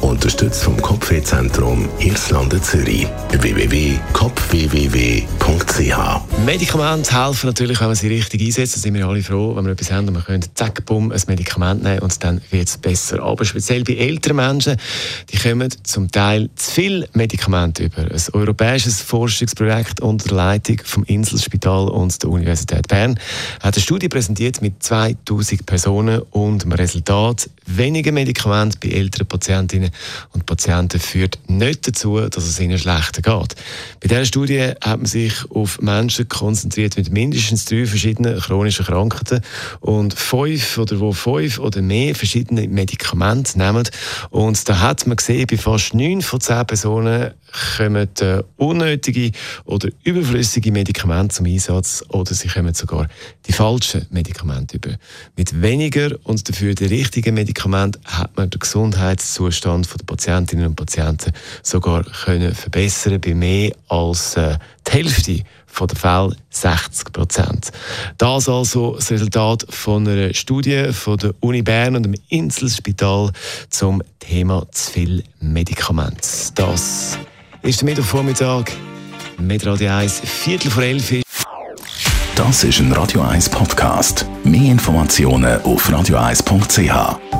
Unterstützt vom Kopfwehzentrum Irlande Zürich. www.kopfwww.ch Medikamente helfen natürlich, wenn man sie richtig einsetzt. Da sind wir alle froh, wenn wir etwas haben und wir können zack, bumm, ein Medikament nehmen und dann wird es besser. Aber speziell bei älteren Menschen, die kommen zum Teil zu viel Medikamente über. Ein europäisches Forschungsprojekt unter der Leitung vom Inselspital und der Universität Bern hat eine Studie präsentiert mit 2000 Personen und dem Resultat, weniger Medikamente bei älteren Patientinnen und Patienten führt nicht dazu, dass es ihnen schlechter geht. Bei dieser Studie hat man sich auf Menschen konzentriert mit mindestens drei verschiedenen chronischen Krankheiten und fünf oder wo fünf oder mehr verschiedene Medikamente nehmen. Und da hat man gesehen, bei fast neun von zehn Personen kommen äh, unnötige oder überflüssige Medikamente zum Einsatz oder sie kommen sogar die falschen Medikamente über. Mit weniger und dafür die richtigen Medikamenten hat man den Gesundheitszustand der Patientinnen und Patienten sogar können verbessern bei mehr als äh, die Hälfte der Fälle 60 Prozent. Das also das Resultat von einer Studie von der Uni Bern und dem Inselspital zum Thema zu viel Medikamente. Das ist der Mittwochvormittag mit Radio 1, Viertel vor elf. Das ist ein Radio 1 Podcast. Mehr Informationen auf radio1.ch.